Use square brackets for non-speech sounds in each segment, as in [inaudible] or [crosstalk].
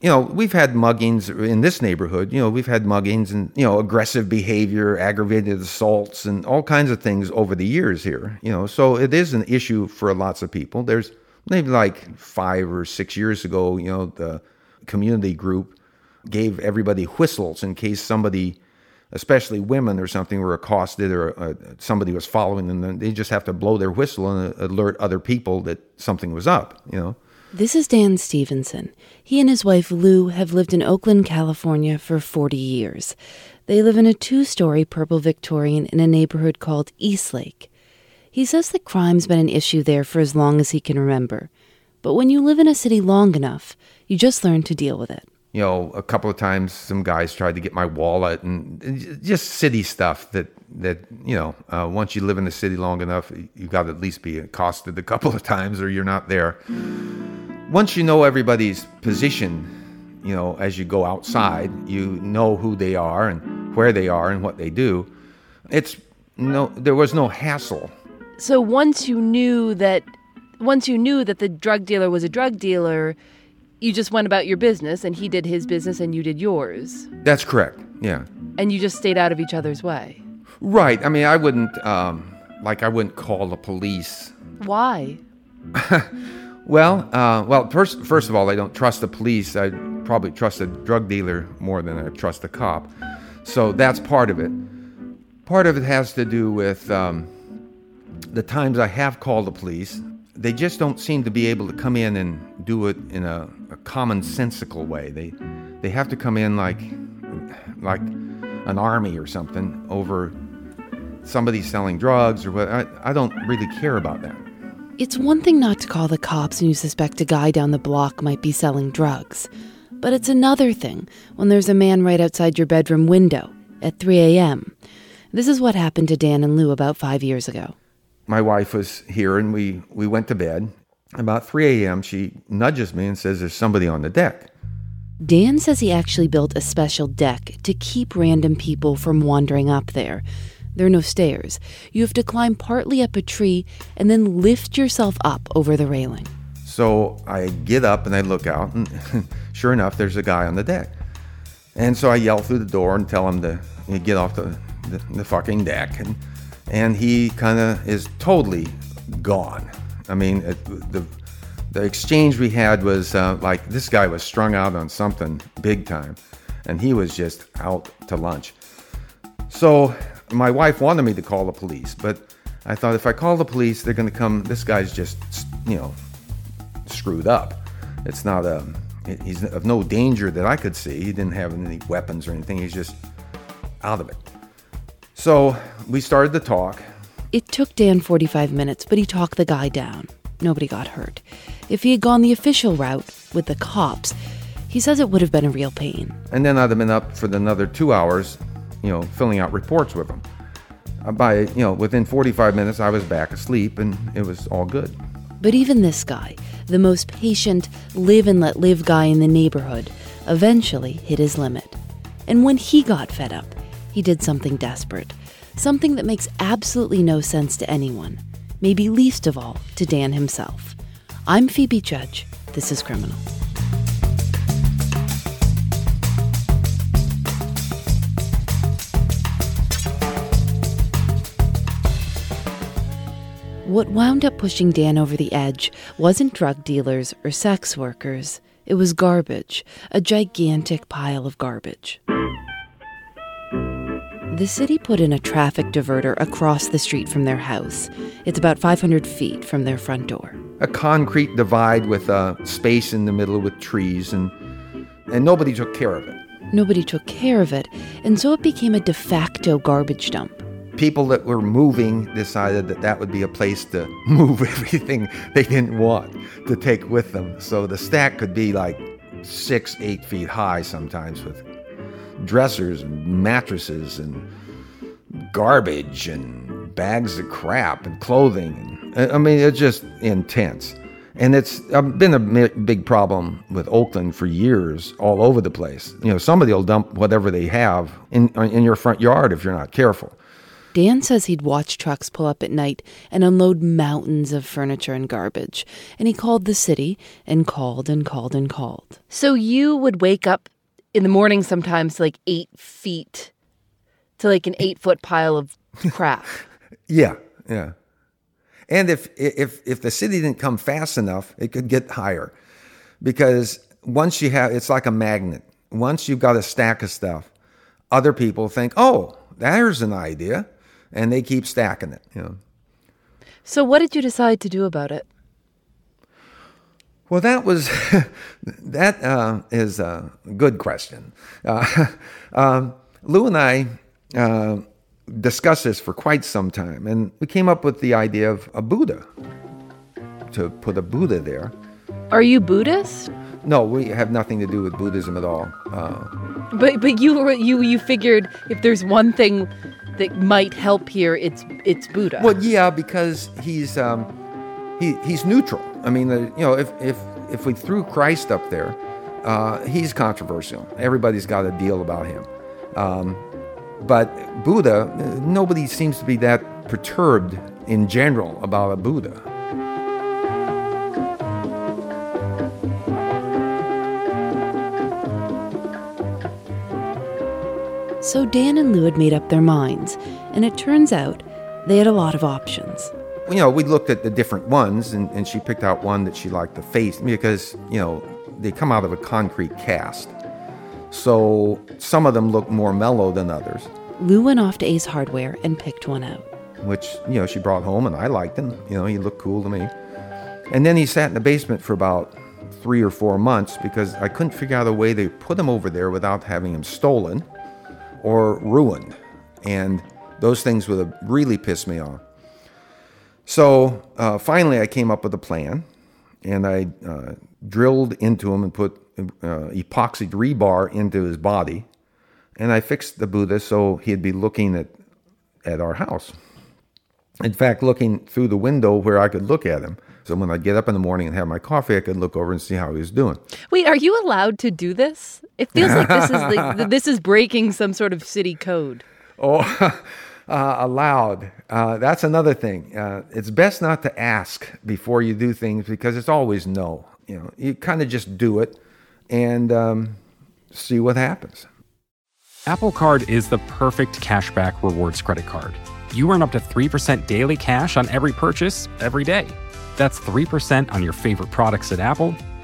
you know, we've had muggings in this neighborhood. You know, we've had muggings and, you know, aggressive behavior, aggravated assaults, and all kinds of things over the years here. You know, so it is an issue for lots of people. There's maybe like five or six years ago, you know, the community group gave everybody whistles in case somebody, especially women or something, were accosted or uh, somebody was following them. They just have to blow their whistle and alert other people that something was up, you know. This is Dan Stevenson. He and his wife Lou have lived in Oakland, California for 40 years. They live in a two story purple Victorian in a neighborhood called Eastlake. He says that crime's been an issue there for as long as he can remember. But when you live in a city long enough, you just learn to deal with it. You know, a couple of times some guys tried to get my wallet and just city stuff that, that you know, uh, once you live in the city long enough, you got to at least be accosted a couple of [laughs] times or you're not there once you know everybody's position, you know, as you go outside, you know who they are and where they are and what they do. It's no, there was no hassle. So once you knew that, once you knew that the drug dealer was a drug dealer, you just went about your business and he did his business and you did yours. That's correct. Yeah. And you just stayed out of each other's way. Right. I mean, I wouldn't, um, like, I wouldn't call the police. Why? [laughs] Well, uh, well, first, first of all, I don't trust the police. I probably trust a drug dealer more than I trust a cop. So that's part of it. Part of it has to do with um, the times I have called the police. They just don't seem to be able to come in and do it in a, a commonsensical way. They, they have to come in like, like an army or something over somebody selling drugs or what. I, I don't really care about that. It's one thing not to call the cops when you suspect a guy down the block might be selling drugs, but it's another thing when there's a man right outside your bedroom window at 3 a.m. This is what happened to Dan and Lou about five years ago. My wife was here and we, we went to bed. About 3 a.m., she nudges me and says, There's somebody on the deck. Dan says he actually built a special deck to keep random people from wandering up there there are no stairs. You have to climb partly up a tree and then lift yourself up over the railing. So I get up and I look out, and [laughs] sure enough, there's a guy on the deck. And so I yell through the door and tell him to get off the, the, the fucking deck. And, and he kind of is totally gone. I mean, it, the, the exchange we had was uh, like this guy was strung out on something big time, and he was just out to lunch. So my wife wanted me to call the police, but I thought if I call the police, they're going to come. This guy's just, you know, screwed up. It's not a. He's of no danger that I could see. He didn't have any weapons or anything. He's just out of it. So we started to talk. It took Dan 45 minutes, but he talked the guy down. Nobody got hurt. If he had gone the official route with the cops, he says it would have been a real pain. And then I'd have been up for another two hours you know, filling out reports with them. Uh, by, you know, within 45 minutes, I was back asleep and it was all good. But even this guy, the most patient, live and let live guy in the neighborhood, eventually hit his limit. And when he got fed up, he did something desperate, something that makes absolutely no sense to anyone, maybe least of all to Dan himself. I'm Phoebe Judge. This is Criminal. What wound up pushing Dan over the edge wasn't drug dealers or sex workers. It was garbage, a gigantic pile of garbage. The city put in a traffic diverter across the street from their house. It's about 500 feet from their front door. A concrete divide with a space in the middle with trees, and, and nobody took care of it. Nobody took care of it, and so it became a de facto garbage dump. People that were moving decided that that would be a place to [laughs] move everything they didn't want to take with them. So the stack could be like six, eight feet high sometimes with dressers and mattresses and garbage and bags of crap and clothing. I mean, it's just intense. And it's been a big problem with Oakland for years, all over the place. You know, somebody will dump whatever they have in in your front yard if you're not careful. Dan says he'd watch trucks pull up at night and unload mountains of furniture and garbage. And he called the city and called and called and called. So you would wake up in the morning sometimes like eight feet to like an eight foot pile of crap. [laughs] yeah, yeah. And if if if the city didn't come fast enough, it could get higher, because once you have, it's like a magnet. Once you've got a stack of stuff, other people think, "Oh, there's an idea," and they keep stacking it. You know. So, what did you decide to do about it? Well, that was [laughs] that uh, is a good question. Uh, [laughs] um, Lou and I uh, discussed this for quite some time, and we came up with the idea of a Buddha to put a Buddha there. Are you Buddhist? No, we have nothing to do with Buddhism at all. Uh, but but you you you figured if there's one thing that might help here, it's it's Buddha. Well, yeah, because he's um, he he's neutral. I mean, the, you know, if if if we threw Christ up there, uh, he's controversial. Everybody's got a deal about him. Um, but Buddha, nobody seems to be that perturbed in general about a Buddha. So Dan and Lou had made up their minds, and it turns out they had a lot of options you know, we looked at the different ones, and, and she picked out one that she liked the face because, you know, they come out of a concrete cast. So some of them look more mellow than others. Lou went off to Ace Hardware and picked one out. Which, you know, she brought home, and I liked him. You know, he looked cool to me. And then he sat in the basement for about three or four months because I couldn't figure out a way to put him over there without having him stolen or ruined. And those things would have really pissed me off. So uh, finally, I came up with a plan, and I uh, drilled into him and put uh, epoxied rebar into his body, and I fixed the Buddha so he'd be looking at at our house. In fact, looking through the window where I could look at him. So when I get up in the morning and have my coffee, I could look over and see how he was doing. Wait, are you allowed to do this? It feels like this is like [laughs] this is breaking some sort of city code. Oh, [laughs] uh, allowed. Uh, that's another thing. Uh, it's best not to ask before you do things because it's always no. You know, you kind of just do it and um, see what happens. Apple Card is the perfect cashback rewards credit card. You earn up to 3% daily cash on every purchase every day. That's 3% on your favorite products at Apple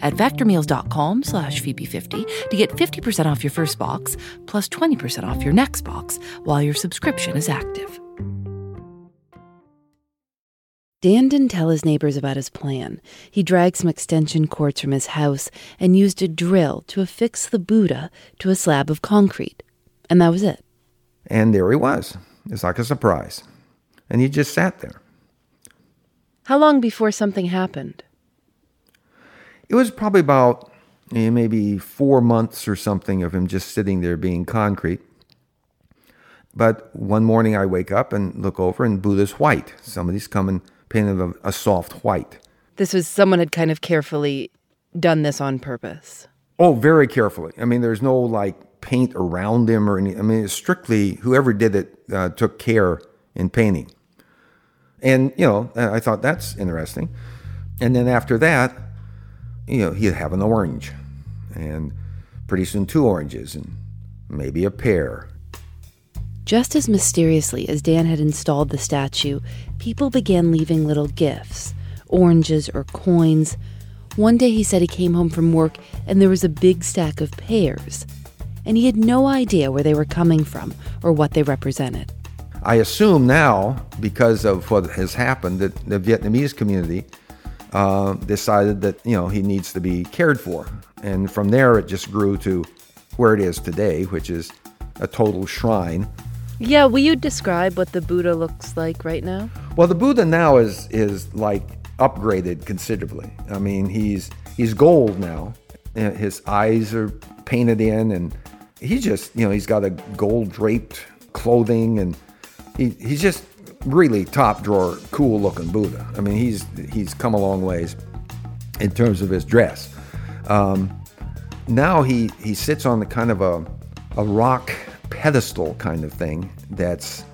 at factormeals.com slash Phoebe50 to get 50% off your first box, plus 20% off your next box while your subscription is active. Dan didn't tell his neighbors about his plan. He dragged some extension cords from his house and used a drill to affix the Buddha to a slab of concrete. And that was it. And there he was. It's like a surprise. And he just sat there. How long before something happened? It was probably about eh, maybe four months or something of him just sitting there being concrete. But one morning I wake up and look over, and Buddha's white. Somebody's come and painted a, a soft white. This was someone had kind of carefully done this on purpose. Oh, very carefully. I mean, there's no like paint around him or any. I mean, it's strictly whoever did it uh, took care in painting. And you know, I thought that's interesting. And then after that, you know, he'd have an orange, and pretty soon two oranges, and maybe a pear. Just as mysteriously as Dan had installed the statue, people began leaving little gifts oranges or coins. One day he said he came home from work and there was a big stack of pears. And he had no idea where they were coming from or what they represented. I assume now, because of what has happened, that the Vietnamese community uh, decided that you know he needs to be cared for, and from there it just grew to where it is today, which is a total shrine. Yeah, will you describe what the Buddha looks like right now? Well, the Buddha now is is like upgraded considerably. I mean, he's he's gold now. His eyes are painted in, and he's just you know he's got a gold draped clothing and he, he's just really top drawer, cool looking Buddha. I mean, he's he's come a long ways in terms of his dress. Um, now he he sits on the kind of a a rock pedestal kind of thing that's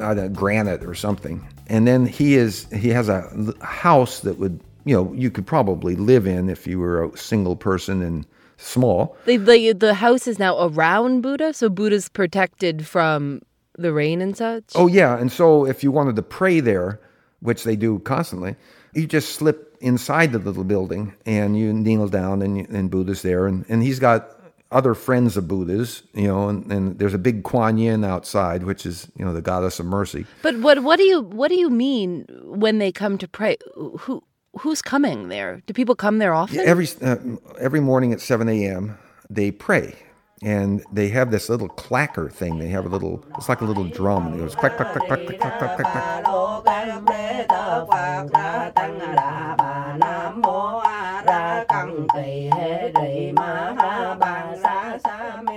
a granite or something, and then he is he has a house that would you know you could probably live in if you were a single person and small. The, the, the house is now around Buddha, so Buddha's protected from the rain and such? Oh, yeah. And so if you wanted to pray there, which they do constantly, you just slip inside the little building and you kneel down and, and Buddha's there. And, and he's got other friends of Buddha's, you know, and, and there's a big Kuan Yin outside, which is, you know, the goddess of mercy. But what what do you what do you mean when they come to pray? Who who's coming there? Do people come there often? Every uh, every morning at 7 a.m. they pray and they have this little clacker thing. They have a little, it's like a little drum, and it goes clack, clack, clack, clack, clack, clack, clack, clack.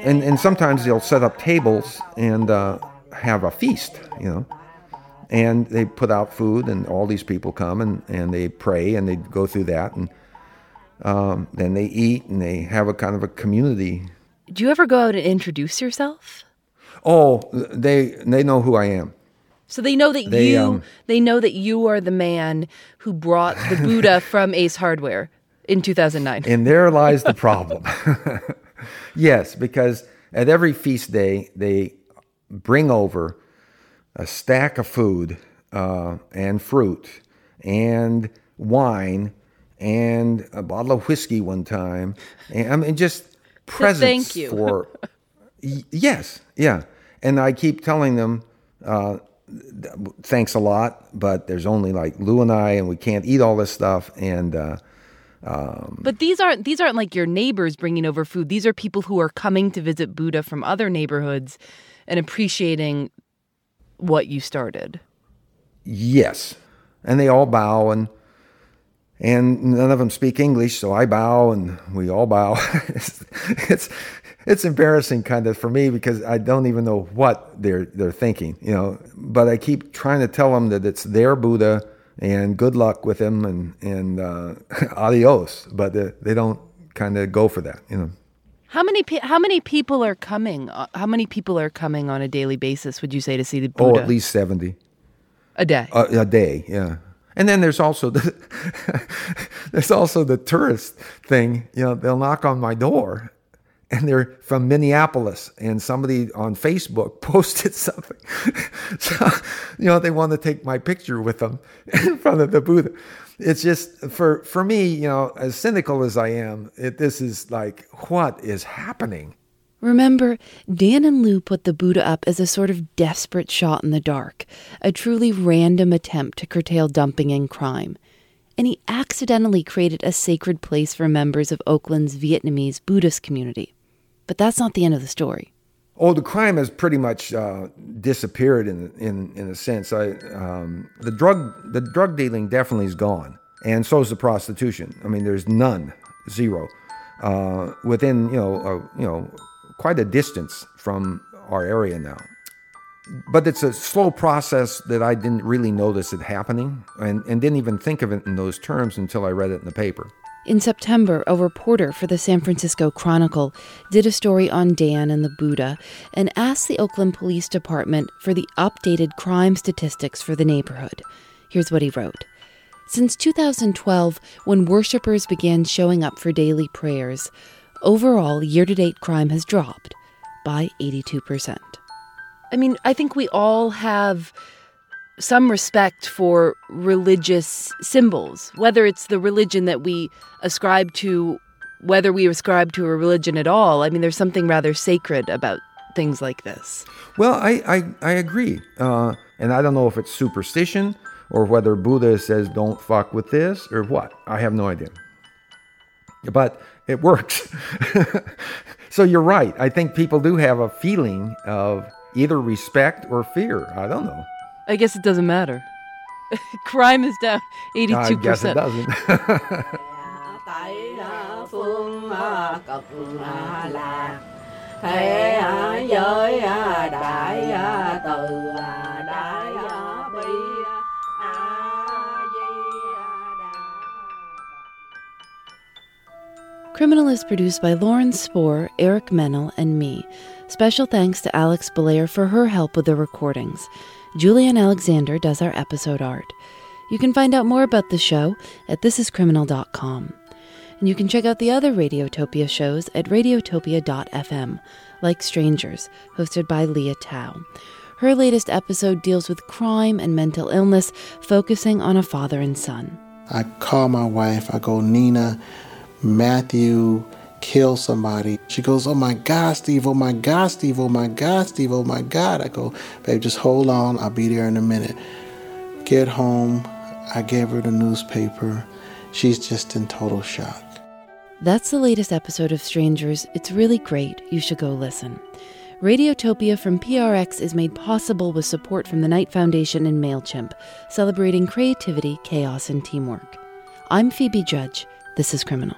And, and sometimes they'll set up tables and uh, have a feast, you know. And they put out food, and all these people come and, and they pray and they go through that. And um, then they eat and they have a kind of a community do you ever go out and introduce yourself? Oh, they they know who I am. So they know that they, you um, they know that you are the man who brought the Buddha [laughs] from Ace Hardware in 2009. And there lies the problem. [laughs] yes, because at every feast day they bring over a stack of food uh, and fruit and wine and a bottle of whiskey one time. And I mean, just presents thank you. for yes yeah. And i keep telling them uh, thanks a lot but there's only like lou and i and we can't eat all this stuff and uh, um, but these aren't these aren't like your neighbors bringing over food. These are people who are coming to visit buddha from other neighborhoods and appreciating what you started. Yes. And they all bow and and none of them speak English, so I bow and we all bow. [laughs] it's, it's, it's embarrassing kind of for me because I don't even know what they're they're thinking, you know. But I keep trying to tell them that it's their Buddha and good luck with him and and uh, [laughs] adios. But they, they don't kind of go for that, you know. How many pe- how many people are coming? uh, How many people are coming on a daily basis? Would you say to see the Oh, Buddha? at least 70 a day. a, a day, yeah. And then there's also the [laughs] there's also the tourist thing. You know, they'll knock on my door, and they're from Minneapolis, and somebody on Facebook [laughs] posted something. [laughs] so, you know, they want to take my picture with them in front of the Buddha. It's just for for me, you know, as cynical as I am, it, this is like, what is happening? Remember, Dan and Lou put the Buddha up as a sort of desperate shot in the dark, a truly random attempt to curtail dumping and crime. And he accidentally created a sacred place for members of Oakland's Vietnamese Buddhist community. But that's not the end of the story. Oh, the crime has pretty much uh, disappeared in in in a sense. I um, the drug the drug dealing definitely is gone, and so is the prostitution. I mean, there's none, zero, uh, within you know uh, you know quite a distance from our area now. But it's a slow process that I didn't really notice it happening, and, and didn't even think of it in those terms until I read it in the paper. In September, a reporter for the San Francisco Chronicle did a story on Dan and the Buddha and asked the Oakland Police Department for the updated crime statistics for the neighborhood. Here's what he wrote. Since 2012, when worshippers began showing up for daily prayers, overall year to date crime has dropped by 82%. I mean, I think we all have some respect for religious symbols, whether it's the religion that we ascribe to, whether we ascribe to a religion at all. I mean, there's something rather sacred about things like this. Well, I, I, I agree. Uh, and I don't know if it's superstition or whether Buddha says don't fuck with this or what. I have no idea. But it works. [laughs] so you're right. I think people do have a feeling of either respect or fear. I don't know. I guess it doesn't matter. [laughs] Crime is down 82%. I guess it doesn't. tại phương cực lạc thế giới đại từ Criminal is produced by Lauren Spohr, Eric Mennel, and me. Special thanks to Alex Belair for her help with the recordings. Julienne Alexander does our episode art. You can find out more about the show at thisiscriminal.com. And you can check out the other Radiotopia shows at radiotopia.fm, like Strangers, hosted by Lea Thau. Her latest episode deals with crime and mental illness, focusing on a father and son. I call my wife. I go, Nina, Matthew kill somebody. She goes, Oh my God, Steve. Oh my God, Steve. Oh my God, Steve. Oh my God. I go, Babe, just hold on. I'll be there in a minute. Get home. I gave her the newspaper. She's just in total shock. That's the latest episode of Strangers. It's really great. You should go listen. Radiotopia from PRX is made possible with support from the Knight Foundation and MailChimp, celebrating creativity, chaos, and teamwork. I'm Phoebe Judge. This is Criminal.